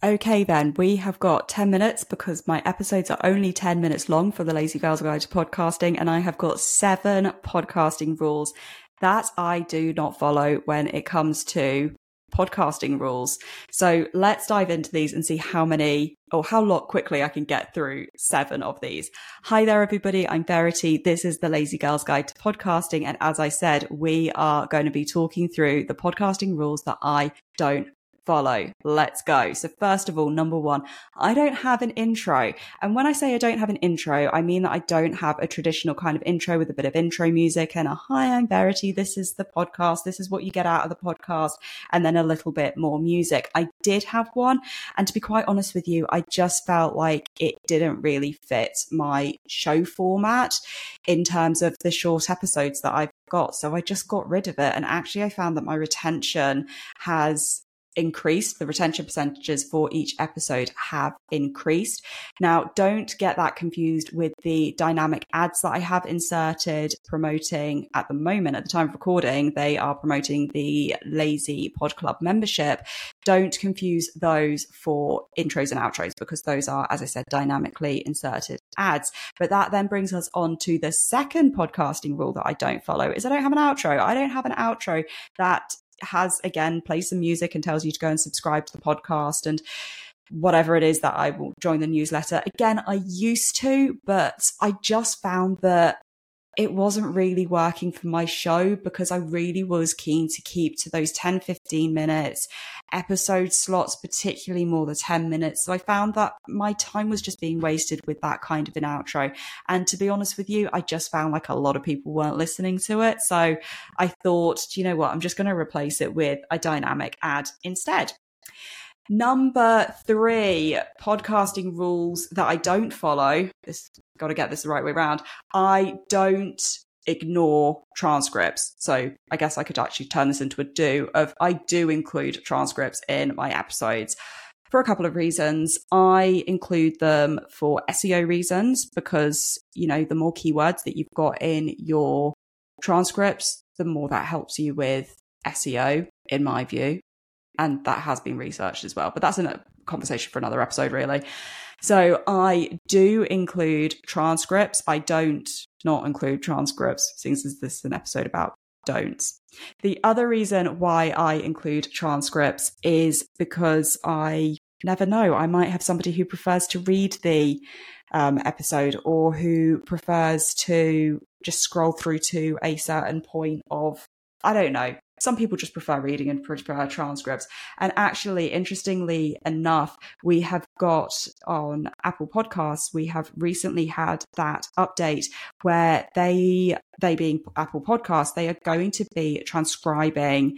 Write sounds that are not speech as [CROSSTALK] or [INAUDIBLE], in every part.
Okay, then we have got 10 minutes because my episodes are only 10 minutes long for the Lazy Girls Guide to Podcasting, and I have got seven podcasting rules that I do not follow when it comes to podcasting rules. So let's dive into these and see how many or how lot quickly I can get through seven of these. Hi there, everybody. I'm Verity. This is the Lazy Girls Guide to Podcasting. And as I said, we are going to be talking through the podcasting rules that I don't follow. Let's go. So first of all, number one, I don't have an intro. And when I say I don't have an intro, I mean that I don't have a traditional kind of intro with a bit of intro music and a hi, I'm Verity. This is the podcast. This is what you get out of the podcast. And then a little bit more music. I did have one. And to be quite honest with you, I just felt like it didn't really fit my show format in terms of the short episodes that I've got. So I just got rid of it. And actually, I found that my retention has increased. The retention percentages for each episode have increased. Now, don't get that confused with the dynamic ads that I have inserted promoting at the moment. At the time of recording, they are promoting the Lazy Pod Club membership. Don't confuse those for intros and outros because those are, as I said, dynamically inserted ads. But that then brings us on to the second podcasting rule that I don't follow is I don't have an outro. I don't have an outro that has again plays some music and tells you to go and subscribe to the podcast and whatever it is that I will join the newsletter. Again, I used to, but I just found that it wasn't really working for my show because I really was keen to keep to those 10, 15 minutes episode slots, particularly more than 10 minutes. So I found that my time was just being wasted with that kind of an outro. And to be honest with you, I just found like a lot of people weren't listening to it. So I thought, you know what? I'm just going to replace it with a dynamic ad instead. Number three, podcasting rules that I don't follow. This got to get this the right way around. I don't ignore transcripts. So I guess I could actually turn this into a do of I do include transcripts in my episodes for a couple of reasons. I include them for SEO reasons because, you know, the more keywords that you've got in your transcripts, the more that helps you with SEO, in my view and that has been researched as well. But that's a conversation for another episode, really. So I do include transcripts. I don't not include transcripts, since this is an episode about don'ts. The other reason why I include transcripts is because I never know. I might have somebody who prefers to read the um, episode or who prefers to just scroll through to a certain point of I don't know, some people just prefer reading and prefer transcripts. And actually, interestingly enough, we have got on Apple Podcasts, we have recently had that update where they, they being Apple Podcasts, they are going to be transcribing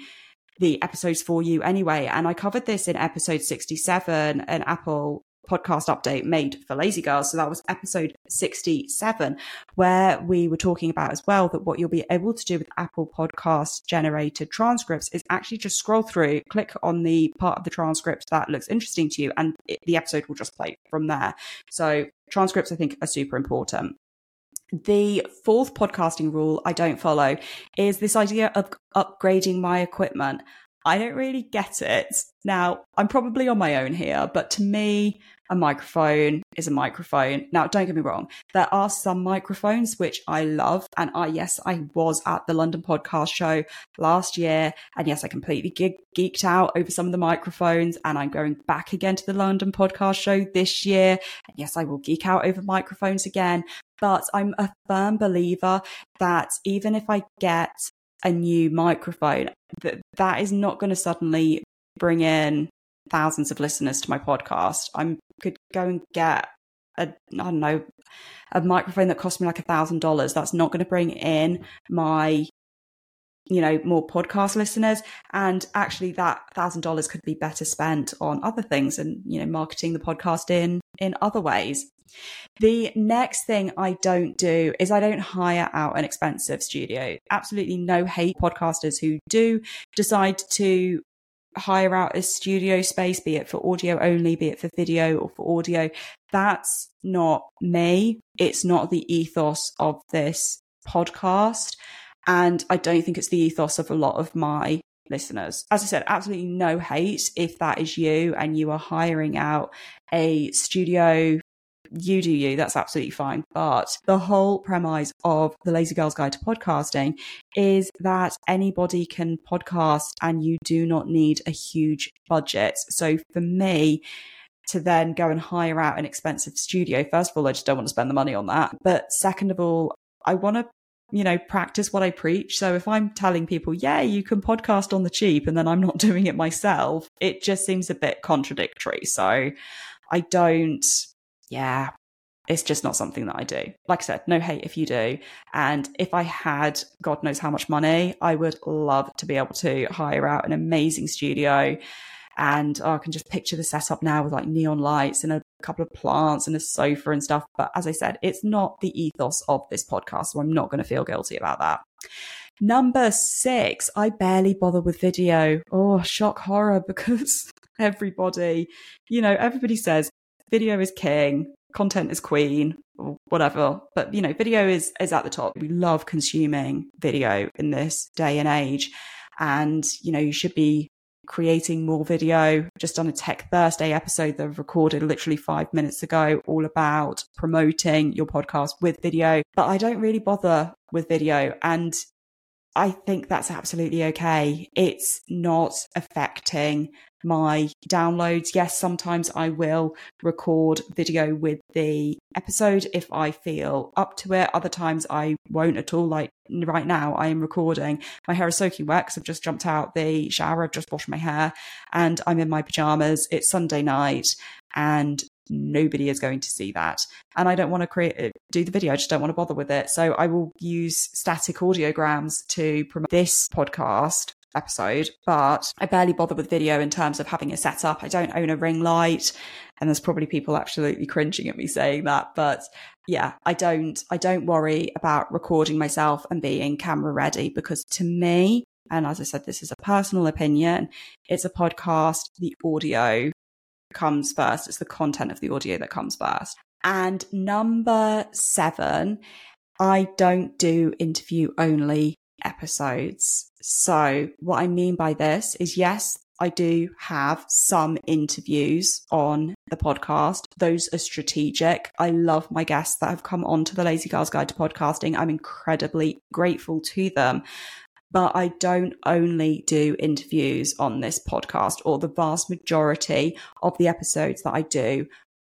the episodes for you anyway. And I covered this in episode 67, an Apple podcast update made for Lazy Girls. So that was episode 67, where we were talking about as well that what you'll be able to do with Apple Podcast generated transcripts is actually just scroll through, click on the part of the transcript that looks interesting to you, and it, the episode will just play from there. So transcripts, I think, are super important. The fourth podcasting rule I don't follow is this idea of upgrading my equipment. I don't really get it. Now, I'm probably on my own here, but to me, a microphone is a microphone. Now, don't get me wrong. There are some microphones which I love. And I, yes, I was at the London podcast show last year. And yes, I completely ge- geeked out over some of the microphones. And I'm going back again to the London podcast show this year. And yes, I will geek out over microphones again. But I'm a firm believer that even if I get a new microphone, that that is not going to suddenly bring in thousands of listeners to my podcast. I could go and get a I don't know a microphone that cost me like a thousand dollars. That's not going to bring in my you know more podcast listeners and actually that thousand dollars could be better spent on other things and you know marketing the podcast in in other ways the next thing I don't do is I don't hire out an expensive studio. Absolutely no hate podcasters who do decide to hire out a studio space, be it for audio only, be it for video or for audio. That's not me. It's not the ethos of this podcast. And I don't think it's the ethos of a lot of my listeners. As I said, absolutely no hate if that is you and you are hiring out a studio you do you, that's absolutely fine. But the whole premise of the Lazy Girls Guide to Podcasting is that anybody can podcast and you do not need a huge budget. So for me, to then go and hire out an expensive studio, first of all, I just don't want to spend the money on that. But second of all, I want to you know, practice what I preach. So if I'm telling people, yeah, you can podcast on the cheap and then I'm not [LAUGHS] doing it myself, it just seems a bit contradictory. So I don't yeah, it's just not something that I do. Like I said, no hate if you do. And if I had God knows how much money, I would love to be able to hire out an amazing studio. And oh, I can just picture the setup now with like neon lights and a couple of plants and a sofa and stuff. But as I said, it's not the ethos of this podcast. So I'm not going to feel guilty about that. Number six, I barely bother with video. Oh, shock horror [LAUGHS] because everybody, you know, everybody says video is king, content is queen, or whatever. But you know, video is is at the top. We love consuming video in this day and age. And, you know, you should be creating more video. Just on a Tech Thursday episode that I've recorded literally five minutes ago, all about promoting your podcast with video. But I don't really bother with video. And I think that's absolutely okay. It's not affecting my downloads. Yes, sometimes I will record video with the episode if I feel up to it. Other times I won't at all. Like right now, I am recording. My hair is soaking wet because I've just jumped out the shower, I've just washed my hair, and I'm in my pajamas. It's Sunday night, and nobody is going to see that. And I don't want to create uh, do the video. I just don't want to bother with it. So I will use static audiograms to promote this podcast episode, but I barely bother with video in terms of having a setup. I don't own a ring light. And there's probably people absolutely cringing at me saying that. But yeah, I don't, I don't worry about recording myself and being camera ready because to me, and as I said, this is a personal opinion, it's a podcast. The audio comes first. It's the content of the audio that comes first. And number seven, I don't do interview only episodes. So what I mean by this is yes, I do have some interviews on the podcast. Those are strategic. I love my guests that have come on to the Lazy Girls Guide to Podcasting. I'm incredibly grateful to them but I don't only do interviews on this podcast, or the vast majority of the episodes that I do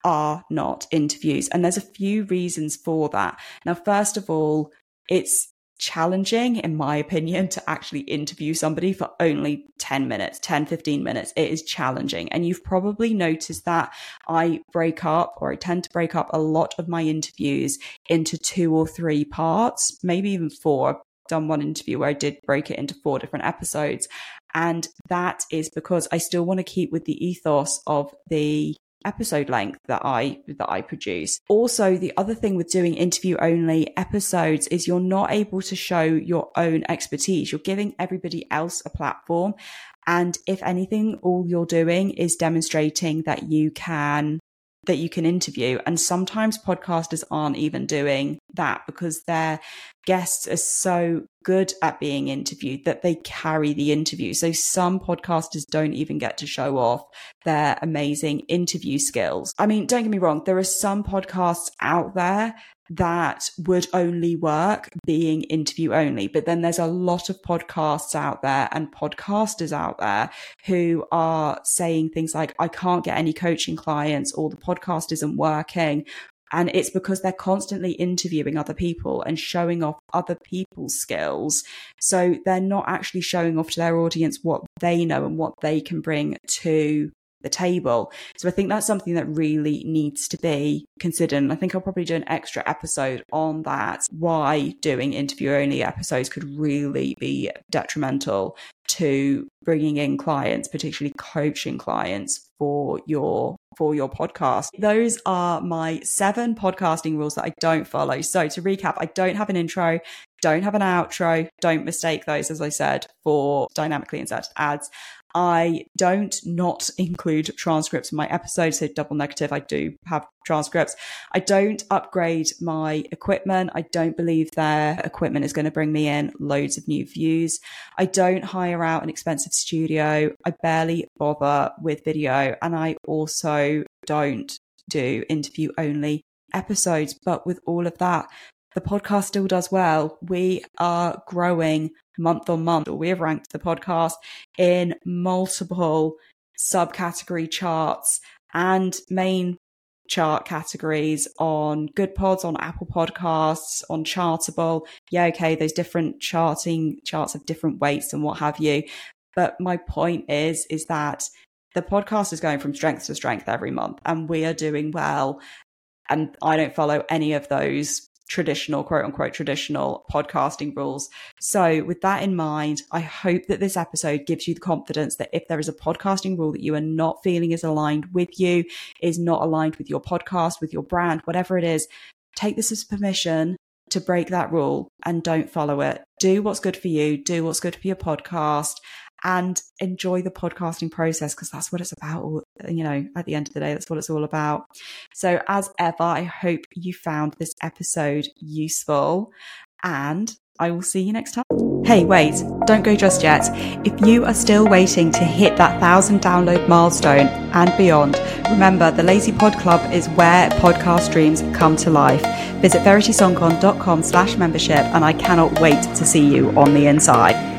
are not interviews. And there's a few reasons for that. Now, first of all, it's challenging, in my opinion, to actually interview somebody for only 10 minutes, 10, 15 minutes. It is challenging. And you've probably noticed that I break up or I tend to break up a lot of my interviews into two or three parts, maybe even four done one interview where I did break it into four different episodes. And that is because I still want to keep with the ethos of the episode length that I that I produce. Also, the other thing with doing interview only episodes is you're not able to show your own expertise. You're giving everybody else a platform. And if anything, all you're doing is demonstrating that you can that you can interview. And sometimes podcasters aren't even doing that because their guests are so good at being interviewed that they carry the interview. So some podcasters don't even get to show off their amazing interview skills. I mean, don't get me wrong, there are some podcasts out there that would only work being interview only. But then there's a lot of podcasts out there and podcasters out there who are saying things like, I can't get any coaching clients or the podcast isn't working. And it's because they're constantly interviewing other people and showing off other people's skills. So they're not actually showing off to their audience what they know and what they can bring to the table. So I think that's something that really needs to be considered. And I think I'll probably do an extra episode on that, why doing interview only episodes could really be detrimental to bringing in clients, particularly coaching clients for your for your podcast. Those are my seven podcasting rules that I don't follow. So to recap, I don't have an intro, don't have an outro. Don't mistake those, as I said, for dynamically inserted ads. I don't not include transcripts in my episodes. So double negative, I do have transcripts. I don't upgrade my equipment. I don't believe their equipment is going to bring me in loads of new views. I don't hire out an expensive studio. I barely bother with video and I also don't do interview only episodes. But with all of that, the podcast still does well. We are growing month on month. We have ranked the podcast in multiple subcategory charts and main chart categories on Goodpods, on Apple Podcasts, on Chartable. Yeah, okay, those different charting charts have different weights and what have you. But my point is, is that the podcast is going from strength to strength every month and we are doing well. And I don't follow any of those traditional, quote unquote, traditional podcasting rules. So, with that in mind, I hope that this episode gives you the confidence that if there is a podcasting rule that you are not feeling is aligned with you, is not aligned with your podcast, with your brand, whatever it is, take this as permission to break that rule and don't follow it. Do what's good for you, do what's good for your podcast, and enjoy the podcasting process because that's what it's about. You know, at the end of the day, that's what it's all about. So, as ever, I hope you found this episode useful and I will see you next time. Hey, wait, don't go just yet. If you are still waiting to hit that thousand download milestone and beyond, remember the Lazy Pod Club is where podcast dreams come to life. Visit veritysangan.com slash membership and I cannot wait to see you on the inside.